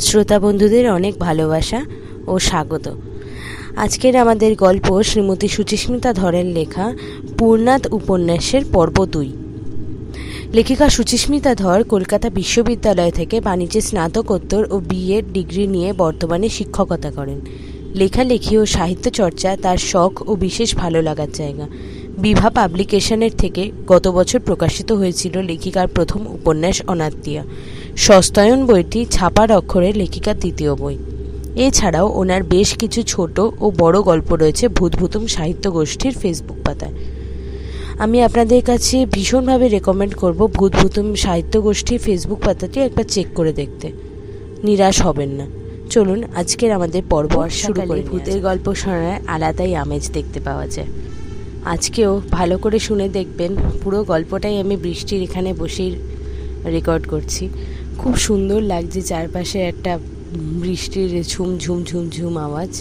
শ্রোতা বন্ধুদের অনেক ভালোবাসা ও স্বাগত। আজকের আমাদের গল্প শ্রীমতী সুচিস্মিতা ধরের লেখা পূর্ণাথ উপন্যাসের পর্ব দুই। লেখিকা সুচিস্মিতা ধর কলকাতা বিশ্ববিদ্যালয় থেকে বাণিজ্যে স্নাতকোত্তর ও বিএড ডিগ্রি নিয়ে বর্তমানে শিক্ষকতা করেন। লেখালেখি ও সাহিত্য চর্চা তার শখ ও বিশেষ ভালো লাগার জায়গা। বিভা পাবলিকেশনের থেকে গত বছর প্রকাশিত হয়েছিল লেখিকার প্রথম উপন্যাস অনাত্মীয়া। সস্তায়ন বইটি ছাপার অক্ষরে লেখিকার তৃতীয় বই। এছাড়াও ওনার বেশ কিছু ছোট ও বড় গল্প রয়েছে ভূতভূতম সাহিত্য গোষ্ঠীর ফেসবুক পাতায়। আমি আপনাদের কাছে ভীষণভাবে রেকমেন্ড করব ভূতভূতম সাহিত্য গোষ্ঠীর ফেসবুক পাতাটি একবার চেক করে দেখতে। নিরাশ হবেন না। চলুন আজকের আমাদের পর্ব শুরু করে ভূতের গল্প শোনার আলাদাই আমেজ দেখতে পাওয়া যায়। আজকেও ভালো করে শুনে দেখবেন। পুরো গল্পটাই আমি বৃষ্টির এখানে বসেই রেকর্ড করছি। খুব সুন্দর লাগছে চারপাশে একটা বৃষ্টির ঝুম ঝুম ঝুম ঝুম আওয়াজ।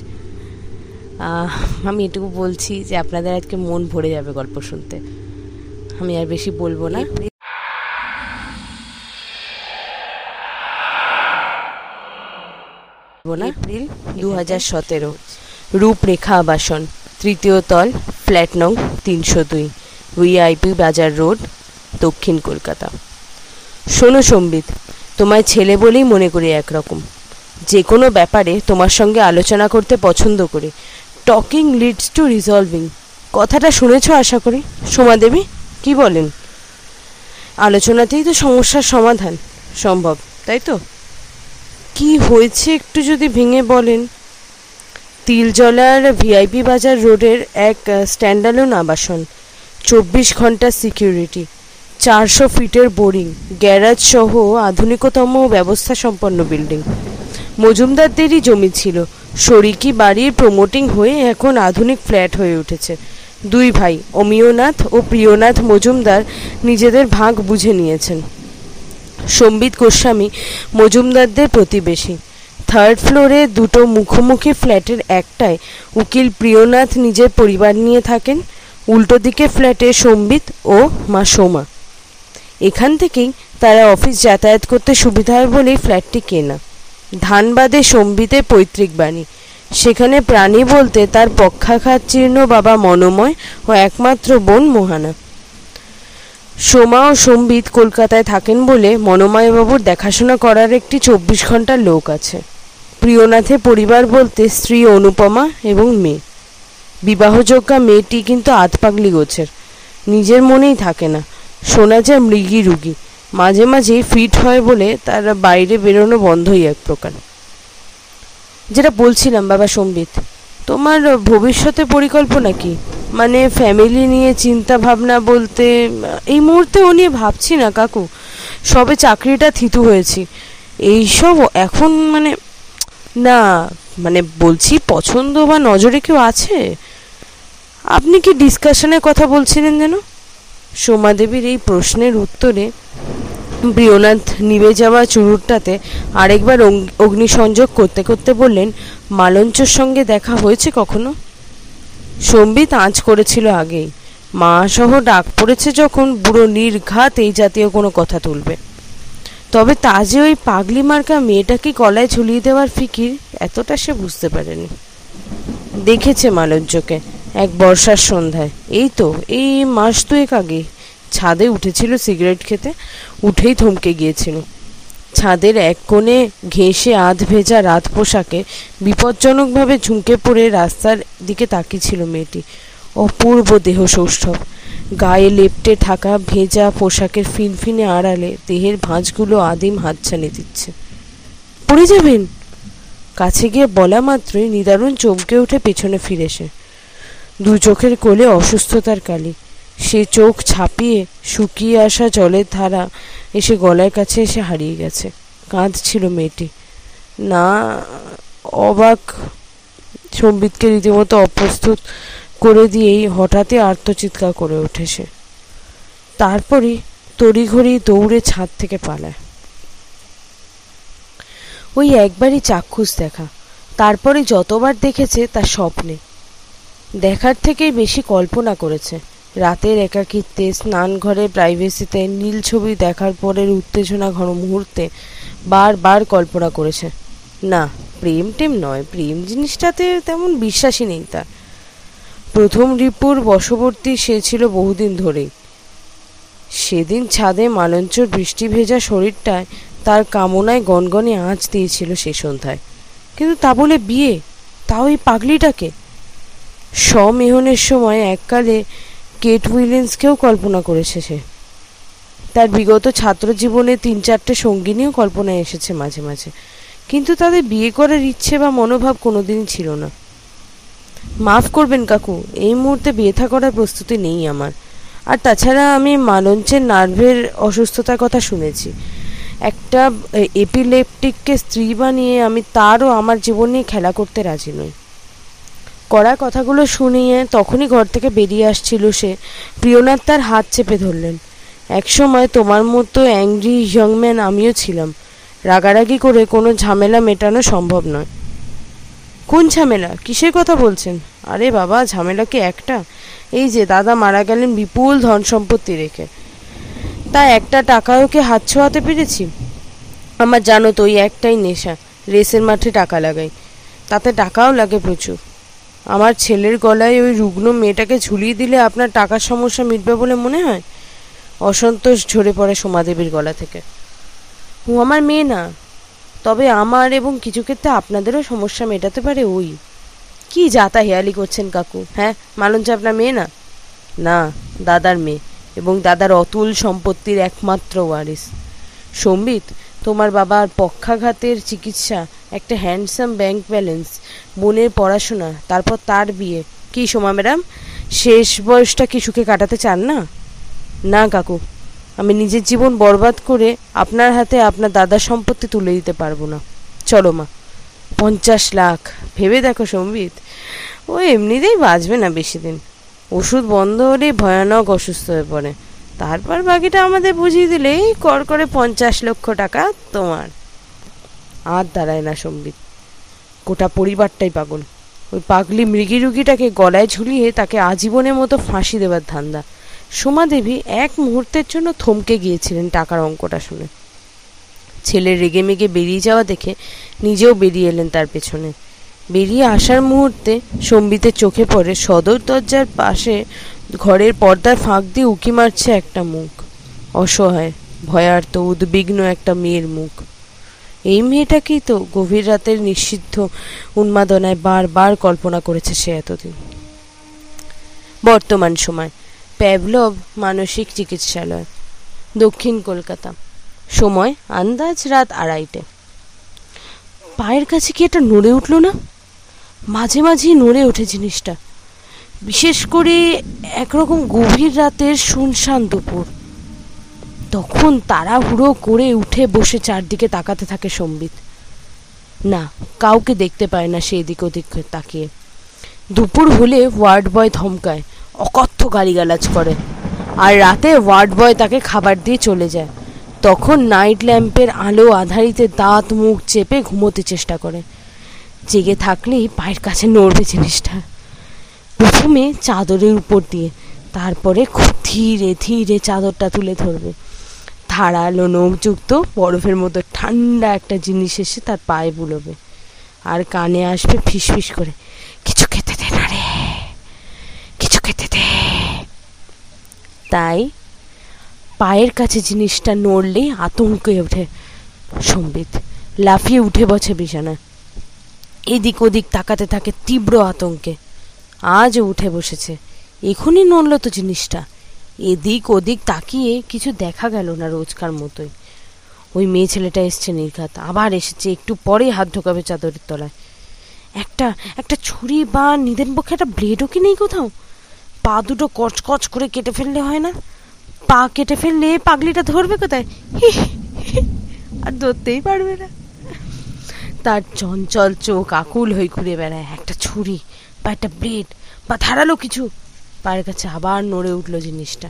আমি এটুকু বলছি যে আপনাদের আজকে মন ভরে যাবে গল্প শুনতে। আমি আর বেশি বলব না। এপ্রিল দু হাজার সতেরো। রূপরেখা আবাসন। তৃতীয় তল ফ্ল্যাট নং তিনশো দুই। ভিআইপি বাজার রোড দক্ষিণ কলকাতা। শোনো সম্বিত তোমায় ছেলে বলেই মনে করি একরকম। যে কোনো ব্যাপারে তোমার সঙ্গে আলোচনা করতে পছন্দ করি। Talking leads to resolving. কথাটা শুনেছ আশা করি? সোমা দেবী, কি বলেন? আলোচনাতেই তো সমস্যার সমাধান সম্ভব, তাই তো? কি হয়েছে একটু যদি ভেঙে বলেন? তিলজলার ভিআইপি বাজার রোডের এক স্ট্যান্ডালোন আবাসন। চব্বিশ ঘণ্টা সিকিউরিটি। চারশো ফিটের বোরিং, গ্যারাজ সহ আধুনিকতম ব্যবস্থা সম্পন্ন বিল্ডিং। মজুমদারদেরই জমি ছিল। শরিকি বাড়ির প্রমোটিং হয়ে এখন আধুনিক ফ্ল্যাট হয়ে উঠেছে। দুই ভাই, অমিয়নাথ ও প্রিয়নাথ মজুমদার নিজেদের ভাগ বুঝে নিয়েছেন। সম্বিত গোস্বামী মজুমদারদের প্রতিবেশী। থার্ড ফ্লোরে দুটো মুখোমুখি ফ্ল্যাটের একটায় উকিল প্রিয়নাথ নিজের পরিবার নিয়ে থাকেন। উল্টো দিকে ফ্ল্যাটে সম্বিত ও মা সোমা। এখান থেকেই তারা অফিস যাতায়াত করতে সুবিধা হয় বলেই ফ্ল্যাটটি কেনা। ধানবাদে সম্বিতে পৈতৃক বাণী। সেখানে প্রাণী বলতে তার পক্ষাঘাত জীর্ণ বাবা মনোময় ও একমাত্র বোন মোহানা। সোমা ও সম্বিত কলকাতায় থাকেন বলে মনোময়বাবুর দেখাশোনা করার একটি চব্বিশ ঘণ্টার লোক আছে। প্রিয়নাথের পরিবার বলতে স্ত্রী অনুপমা এবং মেয়ে। বিবাহযোগ্যা মেয়েটি কিন্তু আতপাগলি গোছের। নিজের মনেই থাকে না। শোনা যায় মৃগী রুগী। মাঝে মাঝে ফিট হয় বলে তারা বাইরে বেরোনো বন্ধই এক প্রকার। যেটা বলছিলাম, বাবা সম্বিত, তোমার ভবিষ্যতে পরিকল্পনা কি? মানে ফ্যামিলি নিয়ে চিন্তা ভাবনা বলতে, এই মুহূর্তে ও নিয়ে ভাবছি না, কাকু। সবে চাকরিটা থিতু হয়েছি। এইসব এখন মানে না মানে বলছি পছন্দ বা নজরে কেউ আছে? আপনি কি ডিসকাশনের কথা বলছিলেন যেন? সোমাদেবীর এই প্রশ্নের উত্তরে প্রিয়নাথ নিভে যাওয়া চুরুটটাতে আরেকবার অগ্নিসংযোগ করতে করতে বললেন, মালঞ্চর সঙ্গে দেখা হয়েছে কখনো? সম্বিত আঁচ করেছিল আগেই। মা সহ ডাক পড়েছে যখন বুড়ো নির্ঘাত এই জাতীয় কোনো কথা তুলবে। তবে তা যে ওই পাগলি মার্কা মেয়েটাকে গলায় ঝুলিয়ে দেওয়ার ফিকির? এতটা সে বুঝতে পারেনি। দেখেছে মালঞ্চকে। এক বর্ষার সন্ধ্যায়। এই তো, এই মাস দুয়েক আগে। ছাদে উঠেছিল সিগারেট খেতে, উঠেই থমকে গিয়েছিল। ছাদের এক কোণে ঘেঁষে আধ ভেজা রাত পোশাকে বিপজ্জনকভাবে ঝুঁকে পড়ে রাস্তার দিকে তাকিয়েছিল মেয়েটি। অপূর্ব দেহ সৌষ্ঠব। গায়ে লেপটে থাকা ভেজা পোশাকের ফিনফিনে আড়ালে দেহের ভাঁজগুলো আদিম হাতছানি দিচ্ছে। পড়ে যাবেন? কাছে গিয়ে বলা মাত্রই নিদারুণ চমকে উঠে পেছনে ফিরে সে দু চোখের কোলে অসুস্থতার কালি। সে চোখ ছাপিয়ে শুকিয়ে আসা জলের ধারা এসে গলার কাছে এসে হারিয়ে গেছে। কাঁদছিল মেয়েটি। না, অবাক। সম্বিতকে রীতিমতো অপ্রস্তুত করে দিয়েই হঠাৎই আর্তচিৎকার করে ওঠে সে। তারপরই তড়িঘড়ি দৌড়ে ছাদ থেকে পালায়। ওই একবারই চাক্ষুষ দেখা। তারপরে যতবার দেখেছে তার স্বপ্নে। দেখার থেকেই বেশি কল্পনা করেছে। রাতের একাকিত্বে স্নান ঘরে প্রাইভেসিতে নীল ছবি দেখার পরের উত্তেজনা ঘন মুহূর্তে বারবার কল্পনা করেছে। না, প্রেম টেম নয়, প্রেম জিনিসটাতে তেমন বিশ্বাসই নেই তার। প্রথম রিপুর বশবর্তী সে ছিল বহুদিন ধরেই। সেদিন ছাদে মালঞ্চর বৃষ্টি ভেজা শরীরটায় তার কামনায় গনগনে আঁচ দিয়েছিল সে সন্ধ্যায়। কিন্তু তা বলে বিয়ে? তাও এই পাগলিটাকে? স্বমেহনের সময় এককালে কেট উইলিন্সকেও কল্পনা করেছে সে। তার বিগত ছাত্র জীবনে তিন চারটে সঙ্গিনীও কল্পনায় এসেছে মাঝে মাঝে। কিন্তু তাদের বিয়ে করার ইচ্ছে বা মনোভাব কোনোদিনই ছিল না। মাফ করবেন কাকু, এই মুহূর্তে বিয়ে করার প্রস্তুতি নেই আমার। আর তাছাড়া আমি মালঞ্চের নার্ভের অসুস্থতার কথা শুনেছি। একটা এপিলেপটিককে স্ত্রী বানিয়ে আমি তারও আমার জীবন নিয়ে খেলা করতে রাজি নই। কড়া কথাগুলো শুনিয়ে তখনই ঘর থেকে বেরিয়ে আসছিল সে। প্রিয়নাথ তার হাত চেপে ধরলেন। একসময় তোমার মতো অ্যাংরি ইয়ংম্যান আমিও ছিলাম। রাগারাগি করে কোনো ঝামেলা মেটানো সম্ভব নয়। কোন ঝামেলা? কিসের কথা বলছেন? আরে বাবা, ঝামেলা কি একটা? এই যে, দাদা মারা গেলেন বিপুল ধন সম্পত্তি রেখে। তা একটা টাকাও কি হাত ছোঁয়াতে পেরেছি? আমার জানো তো ওই একটাই নেশা, রেসের মাঠে টাকা লাগাই। তাতে টাকাও লাগে প্রচুর। আমার ছেলের গলায় ওই রুগ্ন মেয়েটাকে ঝুলিয়ে দিলে আপনার টাকার সমস্যা মিটবে বলে মনে হয়? অসন্তোষ ঝরে পড়ে সোমাদেবীর গলা থেকে। ও আমার মেয়ে না। তবে আমার এবং কিছু ক্ষেত্রে আপনাদেরও সমস্যা মেটাতে পারে ওই। কি যাতা হেয়ালি করছেন কাকু হ্যাঁ? মালঞ্চ আপনার মেয়ে না? না, দাদার মেয়ে এবং দাদার অতুল সম্পত্তির একমাত্র ওয়ারিস। সম্বিত, তোমার বাবার পক্ষাঘাতের চিকিৎসা একটা হ্যান্ডসাম ব্যাংক ব্যালেন্স বোনের পড়াশোনা, তারপর তার বিয়ে। কি সোমা ম্যাডাম? শেষ বয়সটা কি সুখে কাটাতে চান না? না কাকু, আমি নিজের জীবন বরবাদ করে আপনার হাতে আপনার দাদার সম্পত্তি তুলে দিতে পারব না। চলো মা, পঞ্চাশ লাখ। ভেবে দেখো সম্বিত, ও এমনিতেই বাঁচবে না বেশি দিন। ওষুধ বন্ধ হলেই ভয়ানক অসুস্থ হয়ে পড়ে। তারপর বাকিটা আমাদের বুঝিয়ে দিলেই কর করে পঞ্চাশ লক্ষ টাকা তোমার। আর দাঁড়ায় না সম্বিত। গোটা পরিবারটাই পাগল। ওই পাগলি মৃগী রুগীটাকে গলায় ঝুলিয়ে তাকে আজীবনের মতো ফাঁসি দেবার ধান্দা। সোমা দেবী এক মুহূর্তের জন্য থমকে গিয়েছিলেন টাকার অঙ্কটা শুনে ছেলে রেগে মেগে বেরিয়ে যাওয়া দেখে নিজেও বেরিয়ে এলেন তার পেছনে। বেরিয়ে আসার মুহূর্তে সম্বিতের চোখে পড়ে সদর দরজার পাশে ঘরের পর্দার ফাঁক দিয়ে উঁকি মারছে একটা মুখ। অসহায়, ভয়ার্ত, উদ্বিগ্ন একটা মেয়ের মুখ। এই মেয়েটাকেই তো গভীর রাতের নিষিদ্ধ উন্মাদনায় বারবার কল্পনা করেছে সে এতদিন। বর্তমান সময়, প্যাভলভ মানসিক চিকিৎসালয়, দক্ষিণ কলকাতা। সময়, আন্দাজ রাত আড়াইটে। পায়ের কাছে কি এটা নড়ে উঠল না? মাঝে মাঝেই নড়ে ওঠে জিনিসটা। বিশেষ করে একরকম গভীর রাতের শুনশান দুপুর। তখন তাড়াহুড়ো করে উঠে বসে চারদিকে তাকাতে থাকে সম্বিত। না, কাউকে দেখতে পায় না সেই দিক ওদিক তাকিয়ে। দুপুর হলে ওয়ার্ড বয় ধমকায়, অকথ্য গালিগালাজ করে। আর রাতে ওয়ার্ড বয় তাকে খাবার দিয়ে চলে যায়। তখন নাইট ল্যাম্পের আলো আধারিতে দাঁত, মুখ চেপে ঘুমোতে চেষ্টা করে। জেগে থাকলেই পায়ের কাছে নড়বে জিনিসটা। প্রথমে চাদরের উপর দিয়ে, তারপরে খুব ধীরে ধীরে চাদরটা তুলে ধরবে। ধারালো নখযুক্ত বরফের মতো ঠান্ডা একটা জিনিস এসে তার পায়ে বুলোবে। আর কানে আসবে ফিসফিস করে, কিছু খেতে দে না রে, কিছু খেতে দে। তাই পায়ের কাছে জিনিসটা নড়লেই আতঙ্কে ওঠে সম্বিত। লাফিয়ে উঠে বসে বিছানা। এদিক ওদিক তাকাতে থাকে তীব্র আতঙ্কে। আজও উঠে বসেছে। এখনই নড়ল তো জিনিসটা। এদিক ওদিক তাকিয়ে কিছু দেখা গেল না রোজকার মতোই। ওই মেয়ে ছেলেটা এসছে নির্ঘাত, আবার এসেছে, একটু পরেই হাত ঢোকাবে চাদরের তলায়। একটা একটা ছুরি বা নিদেন পক্ষে একটা ব্লেডও কি নেই কোথাও? পা দুটো কচকচ করে কেটে ফেললে হয় না? পা কেটে ফেললে পাগলিটা ধরবে কোথায়? আর ধরতেই পারবে না। তার চঞ্চল চোখ আকুল হয়ে ঘুরে বেড়ায়, একটা ছুরি বা একটা ব্লেড বা ধারালো কিছু। পায়ের কাছে আবার নড়ে উঠল জিনিসটা।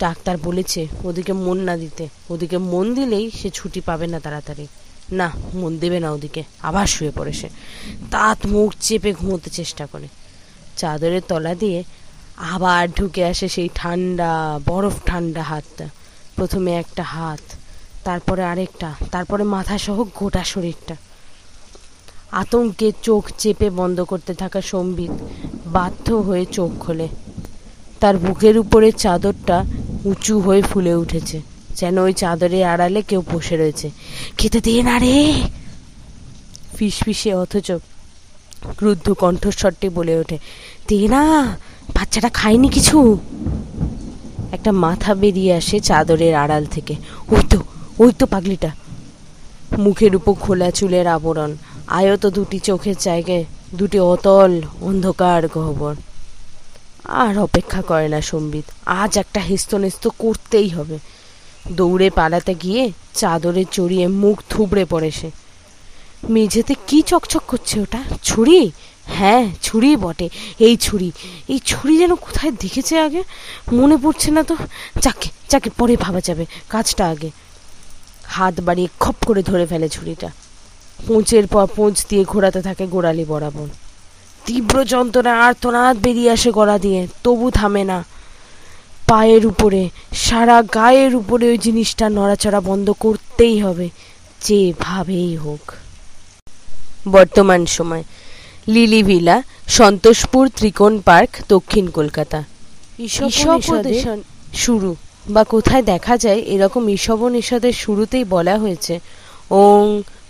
ডাক্তার বলেছে, ওদিকে মন না দিতে। ওদিকে মন দিলেই সে ছুটি পাবে না তাড়াতাড়ি। না, মন দেবে না ওদিকে। আবার শুয়ে পড়ে সে। তাঁত মুখ চেপে ঘুমোতে চেষ্টা করে। চাদরের তলা দিয়ে আবার ঢুকে আসে সেই ঠান্ডা, বরফ ঠান্ডা হাতটা। প্রথমে একটা হাত, তারপরে আরেকটা, তারপরে মাথা সহ গোটা শরীরটা। আতঙ্কে চোখ চেপে বন্ধ করতে থাকা সম্বিত বাধ্য হয়ে চোখ খোলে। তার বুকের উপরে চাদরটা উঁচু হয়ে ফুলে উঠেছে, যেন ওই চাদরের আড়ালে কেউ বসে রয়েছে। খেতে দিয়ে না রে ফিসফিসে অথচ ক্রুদ্ধ কণ্ঠস্বরটি বলে ওঠে দে না বাচ্চাটা খায়নি কিছু? একটা মাথা বেরিয়ে আসে চাদরের আড়াল থেকে। ওই তো ওই তো পাগলিটা। মুখের উপর খোলা চুলের আবরণ আয়ত দুটি চোখের জায়গায়, দুটি অতল অন্ধকার গহ্বর। আর অপেক্ষা করে না সম্বিত, আজ একটা হেস্তনেস্ত করতেই হবে। দৌড়ে পালাতে গিয়ে চাদরে চড়িয়ে মুখ থুবড়ে পড়ে সে। মেঝেতে কি চকচক করছে ওটা? ছুরি? হ্যাঁ ছুরি বটে। এই ছুরি এই ছুরি যেন কোথায় দেখেছে আগে? মনে পড়ছে না তো। যাকে যাকে, পরে ভাবা যাবে, কাজটা আগে। হাত বাড়িয়ে খপ করে ধরে ফেলে ছুরিটা। পোঁচের পর পোঁচ দিয়ে ঘোরাতে থাকে গোড়ালি বরাবর। তীব্র যন্ত্রণা আর্তনাদ বেরিয়ে আসে গলা দিয়ে তবু থামে না। পায়ের উপরে সারা গায়ের উপরে ওই জিনিসটা নড়াচড়া বন্ধ করতেই হবে যেভাবেই হোক। বর্তমান সময় লিলি ভিলা সন্তোষপুর ত্রিকোণ পার্ক দক্ষিণ কলকাতা। শুরু বা কোথায় দেখা যায় এরকম ঈশবনিষদের শুরুতেই বলা হয়েছে ওং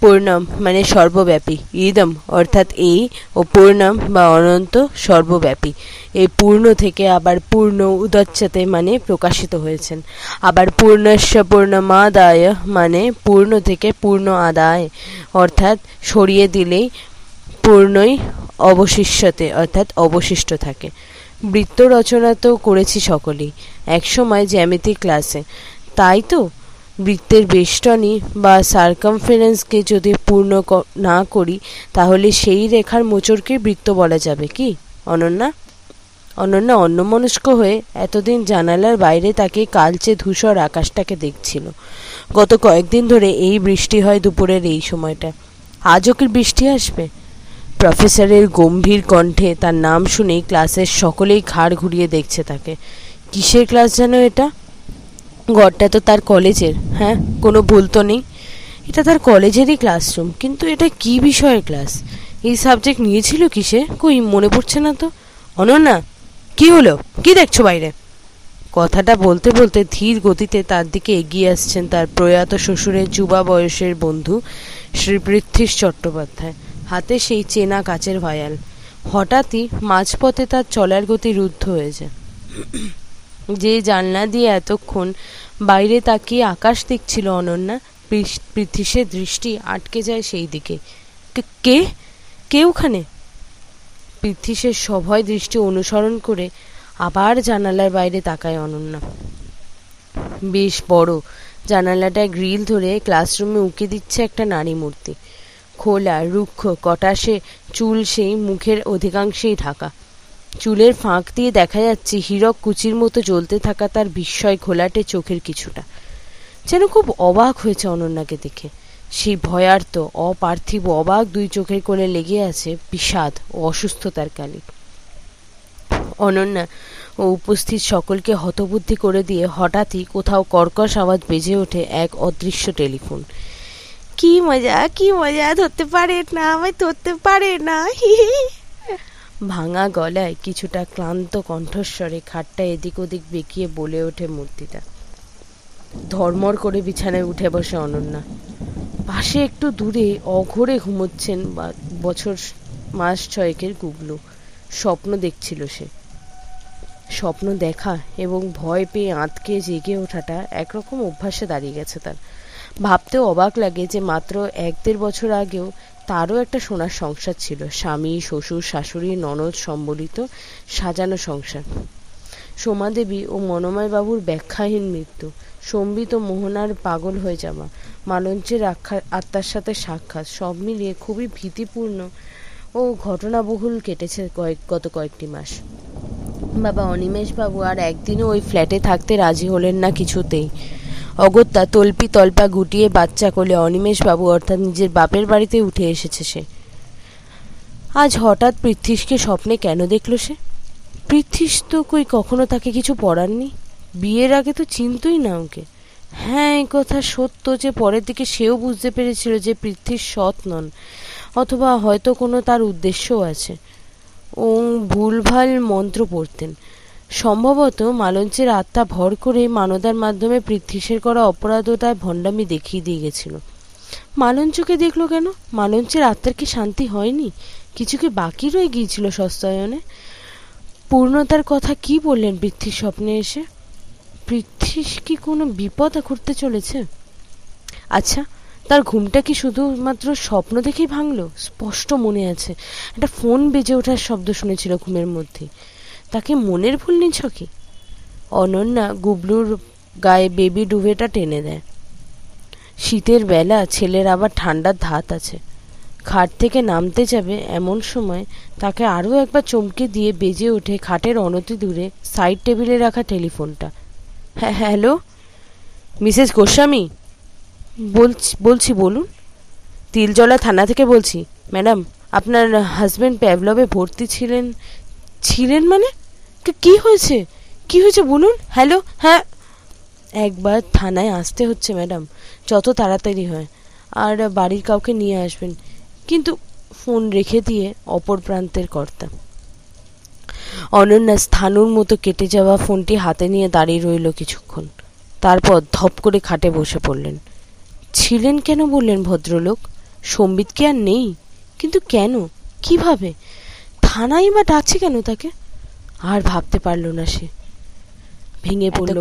পূর্ণম মানে সর্বব্যাপী। ইদম অর্থাৎ এই ও পূর্ণম বা অনন্ত সর্বব্যাপী। এই পূর্ণ থেকে আবার পূর্ণ উদচ্ছতে মানে প্রকাশিত হয়েছেন। আবার পূর্ণস্য পূর্ণমাদায় মানে পূর্ণ থেকে পূর্ণ আদায়, অর্থাৎ সরিয়ে দিলেই পূর্ণই অবশিষ্যতে, অর্থাৎ অবশিষ্ট থাকে। বৃত্ত রচনা তো করেছি সকলেই, একসময় জ্যামিতিক ক্লাসে। তাই তো? বৃত্তের বেষ্টনী বা সার্কামফারেন্সকে যদি পূর্ণ না করি, তাহলে সেই রেখার মোচরকে বৃত্ত বলা যাবে কি? অনন্যা? অনন্যা অন্যমনস্ক হয়ে এতদিন জানালার বাইরে তাকে কালচে ধূসর আকাশটাকে দেখছিল। গত কয়েকদিন ধরে এই বৃষ্টি হয় দুপুরের এই সময়টা। আজও কি বৃষ্টি আসবে? প্রফেসরের গম্ভীর কণ্ঠে তার নাম শুনেই ক্লাসের সকলেই ঘাড় ঘুরিয়ে দেখছে তাকে। কিসের ক্লাস যেন এটা? ঘরটা তো তার কলেজের হ্যাঁ? কোনো ভুল তো নেই। এটা তার কলেজেরই ক্লাসরুম কিন্তু এটা কি বিষয়ের ক্লাস এই সাবজেক্ট নিয়েছিল কিসে? কই, মনে পড়ছে না তো। অনন্যা, কি হলো? কি দেখছ বাইরে? কথাটা বলতে বলতে ধীর গতিতে তার দিকে এগিয়ে আসছেন তার প্রয়াত শ্বশুরের যুবা বয়সের বন্ধু শ্রী পৃথ্বীশ চট্টোপাধ্যায়, হাতে সেই চেনা কাচের ভায়াল। হঠাৎই মাঝপথে তার চলার গতি রুদ্ধ হয়েছে। যে জানলা দিয়ে এতক্ষণ বাইরে তাকিয়ে আকাশ দেখছিল অনন্যা পৃথিসের দৃষ্টি আটকে যায় সেই দিকে। কে কে? ওখানে? পৃথিসের সভয় দৃষ্টি অনুসরণ করে আবার জানালার বাইরে তাকায় অনন্যা। বেশ বড় জানালাটা গ্রিল ধরে ক্লাসরুমে উঁকে দিচ্ছে একটা নারী মূর্তি। খোলা, রুক্ষ, কটাশে চুল সেই মুখের অধিকাংশেই ঢাকা। চুলের ফাঁক দিয়ে দেখা যাচ্ছে হীরক কুচির মতো জ্বলতে থাকা তার বিস্ময় ঘোলাটে চোখের কিছুটা। যেন খুব অবাক হয়েছে অনন্যাকে দেখে। সেই ভয়ার্থ অপার্থিব, অবাক দুই চোখের কোণে লেগে আছে বিষাদ ও অসুস্থতার কালি। অনন্যা ও উপস্থিত সকলকে হতবুদ্ধি করে দিয়ে হঠাৎই কোথাও কর্কশ আওয়াজ বেজে ওঠে এক অদৃশ্য টেলিফোন। কি মজা কি মজা, ধরতে পারে না, আমায় ধরতে পারে না ভাঙা গলায় কিছুটা ক্লান্ত কণ্ঠস্বরে খাটটা এদিক ওদিক বেঁকিয়ে বলে ওঠে মূর্তিটা। ধর্মর করে বিছানায় উঠে বসে অনন্যা। পাশে একটু দূরে অঘরে ঘুমোচ্ছেন বছর মাস ছয়েকের গুগলু। স্বপ্ন দেখছিল সে। স্বপ্ন দেখা এবং ভয় পেয়ে আঁতকে জেগে ওঠাটা একরকম অভ্যাসে দাঁড়িয়ে গেছে তার। ভাবতেও অবাক লাগে যে মাত্র এক দেড় বছর আগেও তারও একটা সোনার সংসার ছিল। স্বামী, শ্বশুর, শাশুড়ি, ননদ, সম্বলিত সাজানো সংসার। সোমাদেবী ও মনোময় বাবুর ব্যাখ্যাহীন মৃত্যু। সম্বিত মোহনার পাগল হয়ে যাওয়া। মালঞ্চের আত্মার সাথে সাক্ষাৎ। সব মিলিয়ে খুবই ভীতিপূর্ণ ও ঘটনাবহুল কেটেছে কয়েক গত কয়েকটি মাস। বাবা অনিমেষ বাবু আর একদিনও ওই ফ্ল্যাটে থাকতে রাজি হলেন না কিছুতেই। অগত্যা তল্পি তল্পা গুটিয়ে বাচ্চা কোলে অনিমেষবাবু অর্থাৎ নিজের বাপের বাড়িতে উঠে এসেছে সে। আজ হঠাৎ পৃথ্বীশকে স্বপ্নে কেন দেখল সে? পৃথ্বীশ তো কই কখনো তাকে কিছু পড়াননি? বিয়ের আগে তো চিনতই না ওকে। হ্যাঁ এই কথা সত্য যে পরের দিকে সেও বুঝতে পেরেছিল যে পৃথ্বীর সৎ নন, অথবা হয়তো কোনো তার উদ্দেশ্যও আছে। ও ভুলভাল মন্ত্র পড়তেন। সম্ভবত মালঞ্চের আত্মা ভর করে মানদার মাধ্যমে পৃথ্বীশের করা অপরাধতায় ভণ্ডামি দেখিয়ে দিয়ে গেছিল। মালঞ্চকে দেখল কেন? মালঞ্চের আত্মার কি শান্তি হয়নি? কিছু কি বাকি রয়ে গিয়েছিল সস্তায়নে? পূর্ণতার কথা কি বললেন পৃথ্বীর স্বপ্নে এসে? পৃথ্বীশ কি কোনো বিপদ ঘটতে চলেছে? আচ্ছা তার ঘুমটা কি শুধুমাত্র স্বপ্ন দেখেই ভাঙলো? স্পষ্ট মনে আছে। একটা ফোন বেজে ওঠার শব্দ শুনেছিল ঘুমের মধ্যে। তাকে মনের ভুল নিছ কি? অনন্যা গুবলুর গায়ে বেবি ডুবেটা টেনে দেয়। শীতের বেলা ছেলের আবার ঠান্ডার ধাত আছে। খাট থেকে নামতে যাবে এমন সময় তাকে আরও একবার চমকে দিয়ে বেজে ওঠে খাটের অনতি দূরে সাইড টেবিলে রাখা টেলিফোনটা। হ্যাঁ হ্যালো? মিসেস গোস্বামী? বলছি বলছি, বলুন। তিলজলা থানা থেকে বলছি। ম্যাডাম, আপনার হাজব্যান্ড প্যাভলবে ভর্তি ছিলেন ছিলেন মানে? কি হয়েছে? কি হয়েছে বলুন? হ্যালো হ্যাঁ। একবার থানায় আসতে হচ্ছে, ম্যাডাম। যত তাড়াতাড়ি হয়। আর বাড়ির কাউকে নিয়ে আসবেন। কিন্তু ফোন রেখে দিয়ে অপর প্রান্তের কর্তা। অনন্যা স্থানুর মতো কেটে যাওয়া ফোনটি হাতে নিয়ে দাঁড়িয়ে রইল কিছুক্ষণ। তারপর ধপ করে খাটে বসে পড়লেন। ছিলেন কেন বললেন ভদ্রলোক? সম্বিত কি আর নেই। কিন্তু কেন? কীভাবে? থানায় বা ডাকছে কেন তাকে? আর ভাবতে পারল না সে। ভেঙে পড়ল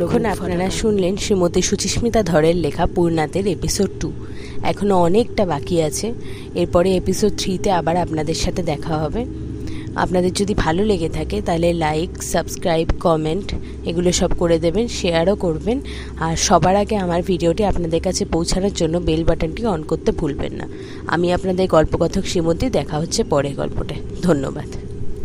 লক্ষণ আপনারা শুনলেন শ্রীমতী সুচিস্মিতা ধরের লেখা পূর্ণাতের এপিসোড টু এখনও অনেকটা বাকি আছে। এরপরে এপিসোড থ্রিতে আবার আপনাদের সাথে দেখা হবে। আপনাদের যদি ভালো লেগে থাকে, তাহলে লাইক সাবস্ক্রাইব কমেন্ট এগুলো সব করে দেবেন শেয়ারও করবেন। আর সবার আগে আমার ভিডিওটি আপনাদের কাছে পৌঁছানোর জন্য বেল বাটনটি অন করতে ভুলবেন না। আমি আপনাদের গল্পকথক শ্রীমতী, দেখা হচ্ছে পরে গল্পটা ধন্যবাদ।